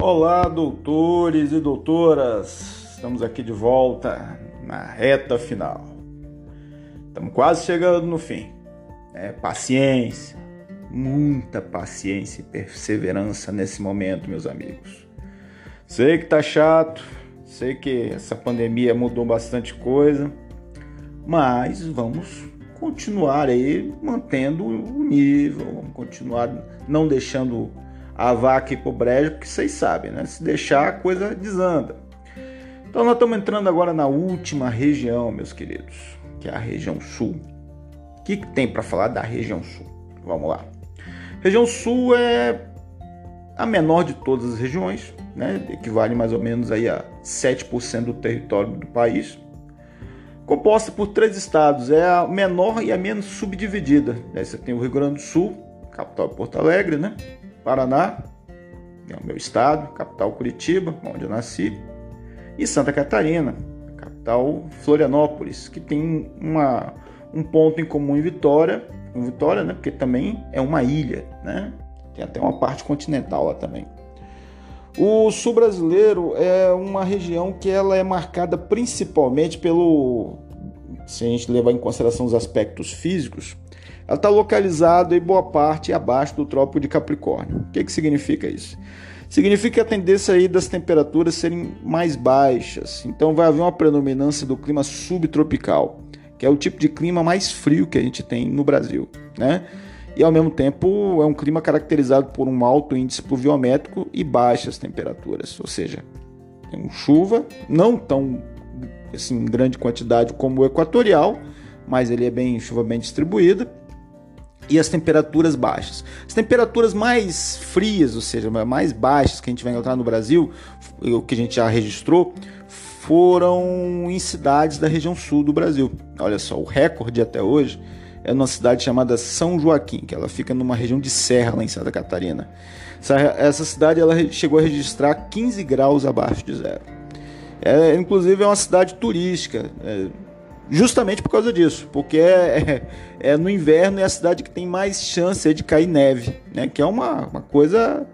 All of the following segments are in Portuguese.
Olá, doutores e doutoras! Estamos aqui de volta na reta final. Estamos quase chegando no fim. É, paciência, muita paciência e perseverança nesse momento, meus amigos. Sei que tá chato, sei que essa pandemia mudou bastante coisa, mas vamos continuar aí mantendo o nível, vamos continuar não deixando a vaca ir pro brejo, porque vocês sabem, né? Se deixar, a coisa desanda. Então nós estamos entrando agora na última região, meus queridos, que é a região sul. O que, que tem para falar da região sul? Vamos lá. Região sul é a menor de todas as regiões, né? equivale mais ou menos aí a 7% do território do país. Composta por três estados, é a menor e a menos subdividida. Você tem o Rio Grande do Sul, capital Porto Alegre, né? Paraná, é o meu estado, capital Curitiba, onde eu nasci, e Santa Catarina, capital Florianópolis, que tem uma, um ponto em comum em Vitória, com Vitória, né, porque também é uma ilha, né? Tem até uma parte continental lá também. O sul brasileiro é uma região que ela é marcada principalmente pelo, se a gente levar em consideração os aspectos físicos, ela está localizada em boa parte abaixo do Trópico de Capricórnio. O que, que significa isso? Significa a tendência aí das temperaturas serem mais baixas. Então vai haver uma predominância do clima subtropical, que é o tipo de clima mais frio que a gente tem no Brasil, né? E ao mesmo tempo é um clima caracterizado por um alto índice pluviométrico e baixas temperaturas, ou seja, tem chuva, não tão assim, em grande quantidade como o equatorial, mas ele é bem chuva bem distribuída e as temperaturas baixas. As temperaturas mais frias, ou seja, mais baixas que a gente vai encontrar no Brasil, o que a gente já registrou, foram em cidades da região sul do Brasil. Olha só, o recorde até hoje é numa cidade chamada São Joaquim, que ela fica numa região de serra lá em Santa Catarina. Essa, cidade ela chegou a registrar 15 graus abaixo de zero. É, inclusive é uma cidade turística. É, justamente por causa disso, porque é, é, é, no inverno é a cidade que tem mais chance de cair neve, né? Que é uma, uma coisa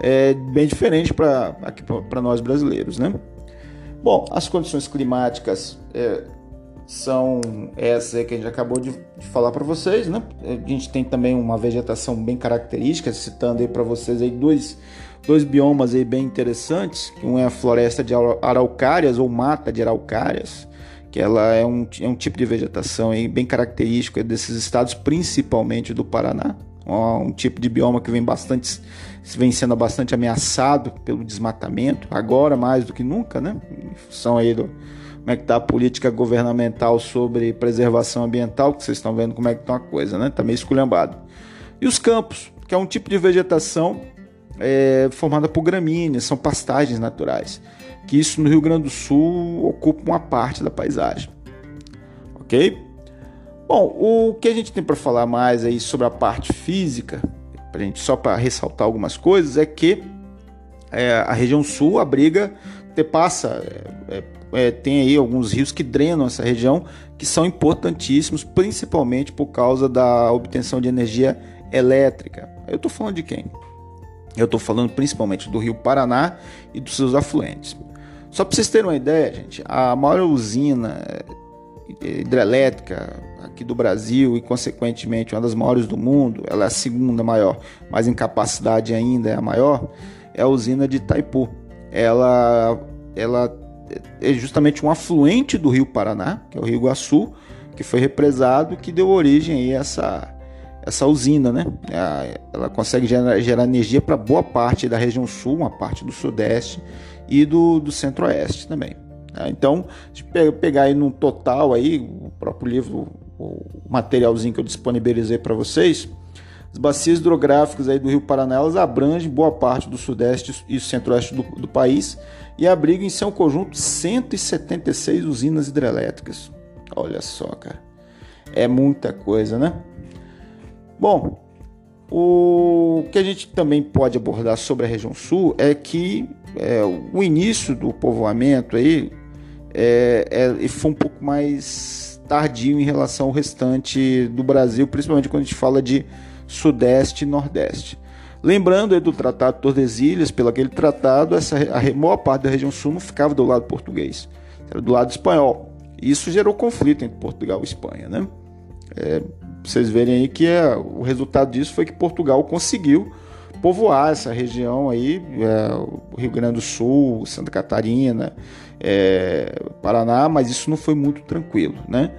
é, bem diferente para nós brasileiros, né? Bom, as condições climáticas é, são essas que a gente acabou de, de falar para vocês, né? A gente tem também uma vegetação bem característica, citando aí para vocês aí dois dois biomas aí bem interessantes. Um é a floresta de araucárias ou mata de araucárias, que ela é um, é um tipo de vegetação aí bem característico desses estados, principalmente do Paraná. Um tipo de bioma que vem bastante vem sendo bastante ameaçado pelo desmatamento, agora mais do que nunca, né? Em função aí do como é que tá a política governamental sobre preservação ambiental, que vocês estão vendo como é que tá a coisa, né? Tá meio esculhambado. E os campos, que é um tipo de vegetação é, formada por gramíneas, são pastagens naturais que isso no Rio Grande do Sul ocupa uma parte da paisagem. Ok? Bom, o que a gente tem para falar mais aí sobre a parte física, pra gente, só para ressaltar algumas coisas, é que é, a região sul abriga, te passa, é, é, tem aí alguns rios que drenam essa região, que são importantíssimos, principalmente por causa da obtenção de energia elétrica. Eu estou falando de quem? Eu estou falando principalmente do Rio Paraná e dos seus afluentes. Só para vocês terem uma ideia, gente, a maior usina eh, hidrelétrica aqui do Brasil e, consequentemente, uma das maiores do mundo, ela é a segunda maior, mas em capacidade ainda é a maior, é a usina de Itaipu. Ela, ela é justamente um afluente do Rio Paraná, que é o Rio Iguaçu, que foi represado, que deu origem a essa, essa usina, né? Ela consegue gerar, gerar energia para boa parte da região sul, uma parte do sudeste e do, do centro-oeste também. Né? Então, se pegar aí no total aí, o próprio livro, o materialzinho que eu disponibilizei para vocês, as bacias hidrográficas aí do Rio Paraná elas abrangem boa parte do sudeste e centro-oeste do, do país e abrigam em seu conjunto 176 usinas hidrelétricas. Olha só, cara. É muita coisa, né? Bom, o que a gente também pode abordar sobre a região sul é que é, o início do povoamento aí é, é, foi um pouco mais tardio em relação ao restante do Brasil, principalmente quando a gente fala de sudeste e nordeste. Lembrando do Tratado de Tordesilhas, pelo aquele tratado, essa, a maior parte da região sul não ficava do lado português, era do lado espanhol. Isso gerou conflito entre Portugal e Espanha, né? É, vocês verem aí que é, o resultado disso foi que Portugal conseguiu povoar essa região aí, é, Rio Grande do Sul, Santa Catarina, é, Paraná, mas isso não foi muito tranquilo, né?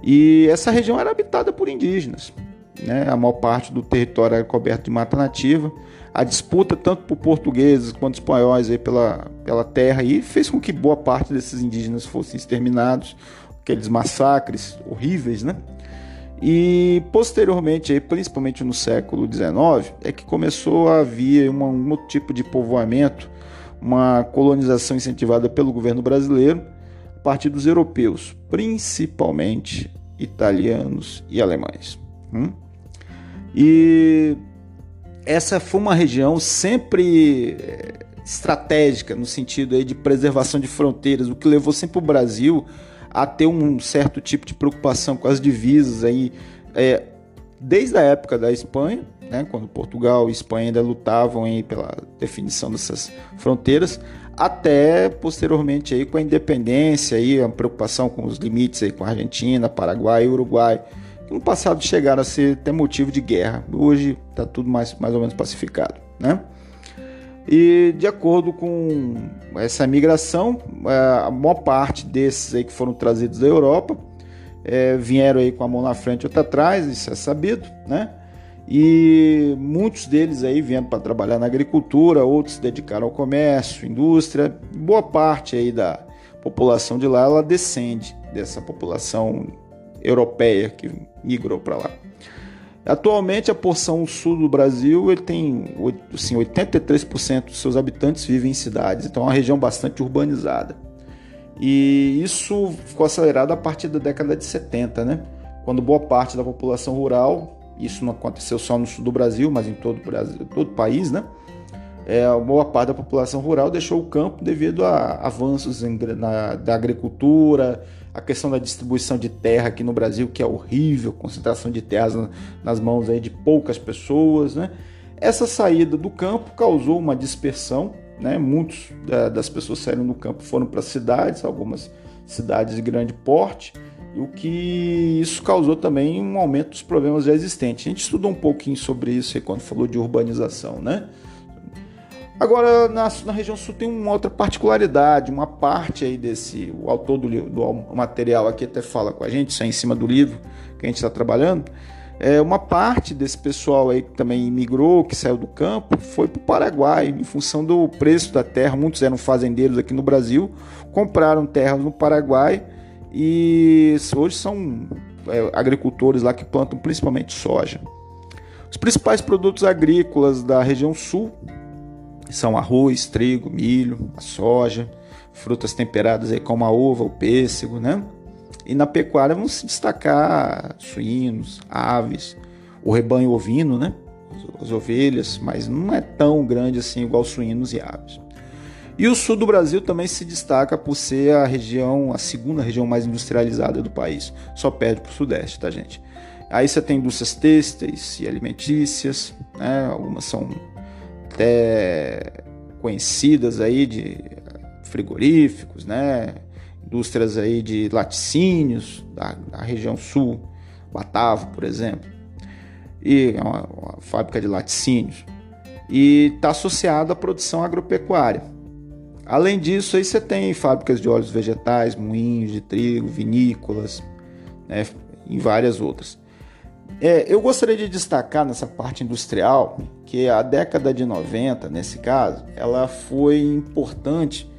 E essa região era habitada por indígenas, né? A maior parte do território era coberto de mata nativa. A disputa tanto por portugueses quanto espanhóis aí pela, pela terra aí fez com que boa parte desses indígenas fossem exterminados, aqueles massacres horríveis, né? E posteriormente, principalmente no século XIX, é que começou a haver um outro tipo de povoamento, uma colonização incentivada pelo governo brasileiro a partir dos europeus, principalmente italianos e alemães. Hum? E essa foi uma região sempre eh, estratégica no sentido aí de preservação de fronteiras, o que levou sempre o Brasil a ter um certo tipo de preocupação com as divisas aí, é, desde a época da Espanha, né, quando Portugal e Espanha ainda lutavam aí pela definição dessas fronteiras, até posteriormente aí com a independência aí a preocupação com os limites aí com a Argentina, Paraguai e Uruguai que no passado chegaram a ser até motivo de guerra. Hoje está tudo mais, mais ou menos pacificado, né? E de acordo com essa migração, é, a maior parte desses aí que foram trazidos da Europa é, vieram aí com a mão na frente e outra atrás, isso é sabido, né? E muitos deles aí vieram para trabalhar na agricultura, outros se dedicaram ao comércio, indústria. Boa parte aí da população de lá ela descende dessa população europeia que migrou para lá. Atualmente, a porção sul do Brasil ele tem assim, 83% dos seus habitantes vivem em cidades, então é uma região bastante urbanizada. E isso ficou acelerado a partir da década de 70, né? quando boa parte da população rural, isso não aconteceu só no sul do Brasil, mas em todo o, Brasil, todo o país, né? É, boa parte da população rural deixou o campo devido a avanços em, na, da agricultura, a questão da distribuição de terra aqui no Brasil, que é horrível, concentração de terras nas mãos aí de poucas pessoas, né? Essa saída do campo causou uma dispersão, né? Muitos das pessoas saíram do campo foram para cidades, algumas cidades de grande porte, e o que isso causou também um aumento dos problemas já existentes. A gente estudou um pouquinho sobre isso aí quando falou de urbanização, né? Agora, na, na, região sul tem uma outra particularidade, uma parte aí desse, o autor do, do material aqui até fala com a gente, isso é em cima do livro que a gente está trabalhando, é, uma parte desse pessoal aí que também imigrou, que saiu do campo, foi para o Paraguai, em função do preço da terra, muitos eram fazendeiros aqui no Brasil, compraram terras no Paraguai e hoje são é, agricultores lá que plantam principalmente soja. Os principais produtos agrícolas da região sul são arroz, trigo, milho, soja, frutas temperadas aí como a uva, o pêssego, né? E na pecuária vão se destacar suínos, aves, o rebanho ovino, né? As ovelhas, mas não é tão grande assim igual suínos e aves. E o sul do Brasil também se destaca por ser a região, a segunda região mais industrializada do país. Só perde para o sudeste, tá, gente? Aí você tem indústrias têxteis e alimentícias, né? Algumas são até conhecidas aí de frigoríficos, né? Indústrias aí de laticínios da, da região sul, Batavo, por exemplo, e é uma, uma fábrica de laticínios e está associado à produção agropecuária. Além disso, aí você tem fábricas de óleos vegetais, moinhos de trigo, vinícolas, né, e várias outras. É, eu gostaria de destacar nessa parte industrial que a década de 90, nesse caso, ela foi importante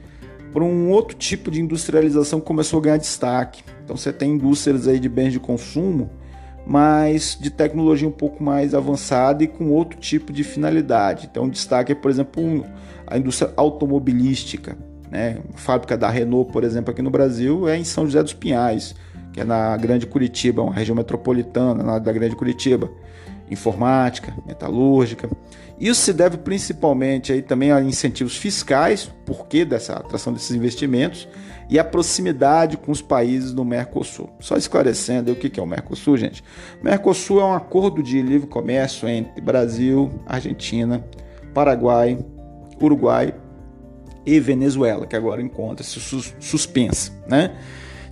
para um outro tipo de industrialização que começou a ganhar destaque. Então você tem indústrias aí de bens de consumo, mas de tecnologia um pouco mais avançada e com outro tipo de finalidade. Então destaque é, por exemplo, a indústria automobilística. Né? A fábrica da Renault, por exemplo, aqui no Brasil é em São José dos Pinhais que é na Grande Curitiba, uma região metropolitana da Grande Curitiba. informática, metalúrgica. Isso se deve principalmente aí também a incentivos fiscais, porquê dessa atração desses investimentos, e a proximidade com os países do Mercosul. Só esclarecendo o que é o Mercosul, gente. Mercosul é um acordo de livre comércio entre Brasil, Argentina, Paraguai, Uruguai e Venezuela, que agora encontra-se suspensa, né?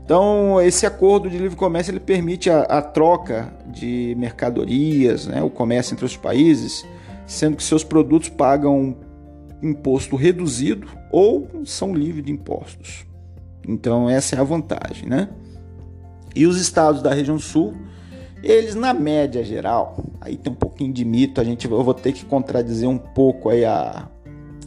Então, esse acordo de livre comércio ele permite a, a troca de mercadorias, né, o comércio entre os países, sendo que seus produtos pagam imposto reduzido ou são livres de impostos. Então, essa é a vantagem, né? E os estados da região sul, eles na média geral, aí tem um pouquinho de mito, a gente eu vou ter que contradizer um pouco aí a,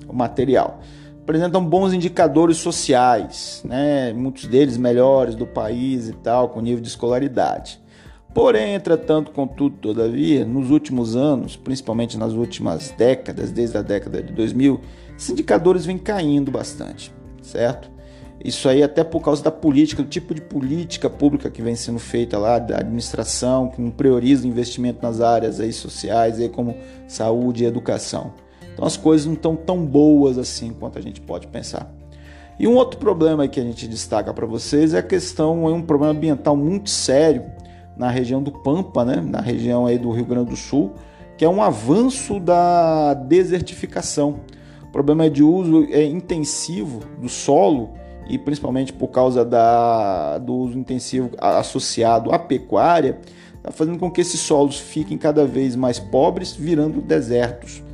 o material apresentam bons indicadores sociais, né? muitos deles melhores do país e tal, com nível de escolaridade. Porém, entretanto, contudo, todavia, nos últimos anos, principalmente nas últimas décadas, desde a década de 2000, esses indicadores vêm caindo bastante, certo? Isso aí até por causa da política, do tipo de política pública que vem sendo feita lá, da administração, que não prioriza o investimento nas áreas aí sociais, aí como saúde e educação. Então as coisas não estão tão boas assim quanto a gente pode pensar. E um outro problema que a gente destaca para vocês é a questão, é um problema ambiental muito sério na região do Pampa, né? na região aí do Rio Grande do Sul, que é um avanço da desertificação. O problema é de uso é intensivo do solo e principalmente por causa da, do uso intensivo associado à pecuária, está fazendo com que esses solos fiquem cada vez mais pobres, virando desertos.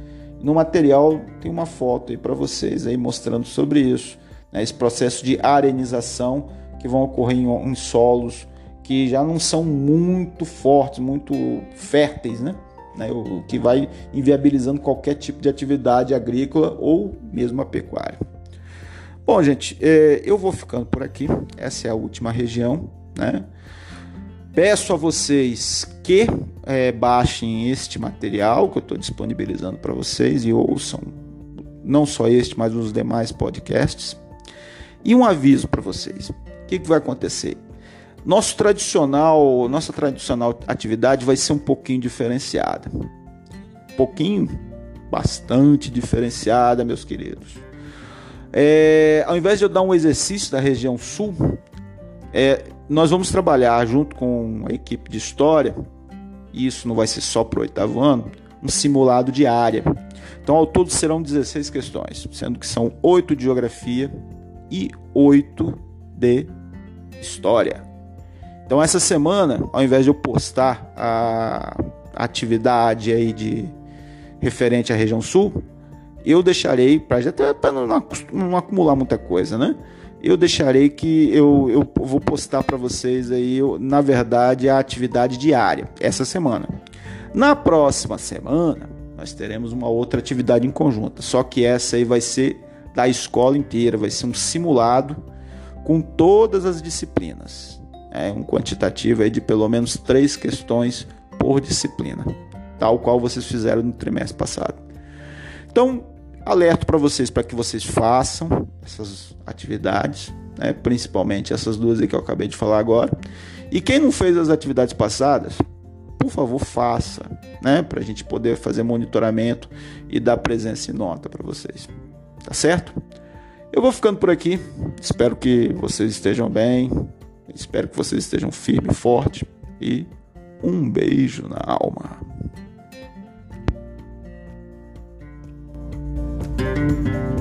No material tem uma foto aí para vocês aí mostrando sobre isso, né? esse processo de arenização que vão ocorrer em, em, solos que já não são muito fortes, muito férteis, né? né? O que vai inviabilizando qualquer tipo de atividade agrícola ou mesmo a pecuária. Bom, gente, é, eu vou ficando por aqui. Essa é a última região, né? Peço a vocês que é, baixem este material que eu estou disponibilizando para vocês e ouçam não só este, mas os demais podcasts. E um aviso para vocês: o que, que vai acontecer? Nosso tradicional, nossa tradicional atividade vai ser um pouquinho diferenciada. Um pouquinho, bastante diferenciada, meus queridos. É, ao invés de eu dar um exercício da região sul, é, nós vamos trabalhar junto com a equipe de história, e isso não vai ser só para o oitavo ano, um simulado de área. Então, ao todo serão 16 questões, sendo que são 8 de geografia e 8 de história. Então, essa semana, ao invés de eu postar a atividade aí de referente à região sul, eu deixarei para não, não acumular muita coisa, né? Eu deixarei que eu, eu vou postar para vocês aí, eu, na verdade, a atividade diária, essa semana. Na próxima semana, nós teremos uma outra atividade em conjunto, só que essa aí vai ser da escola inteira, vai ser um simulado com todas as disciplinas. É um quantitativo aí de pelo menos três questões por disciplina, tal qual vocês fizeram no trimestre passado. Então, Alerto para vocês para que vocês façam essas atividades, né? principalmente essas duas aí que eu acabei de falar agora. E quem não fez as atividades passadas, por favor, faça, né? Para a gente poder fazer monitoramento e dar presença e nota para vocês. Tá certo? Eu vou ficando por aqui. Espero que vocês estejam bem. Espero que vocês estejam firme e forte. E um beijo na alma. Thank you.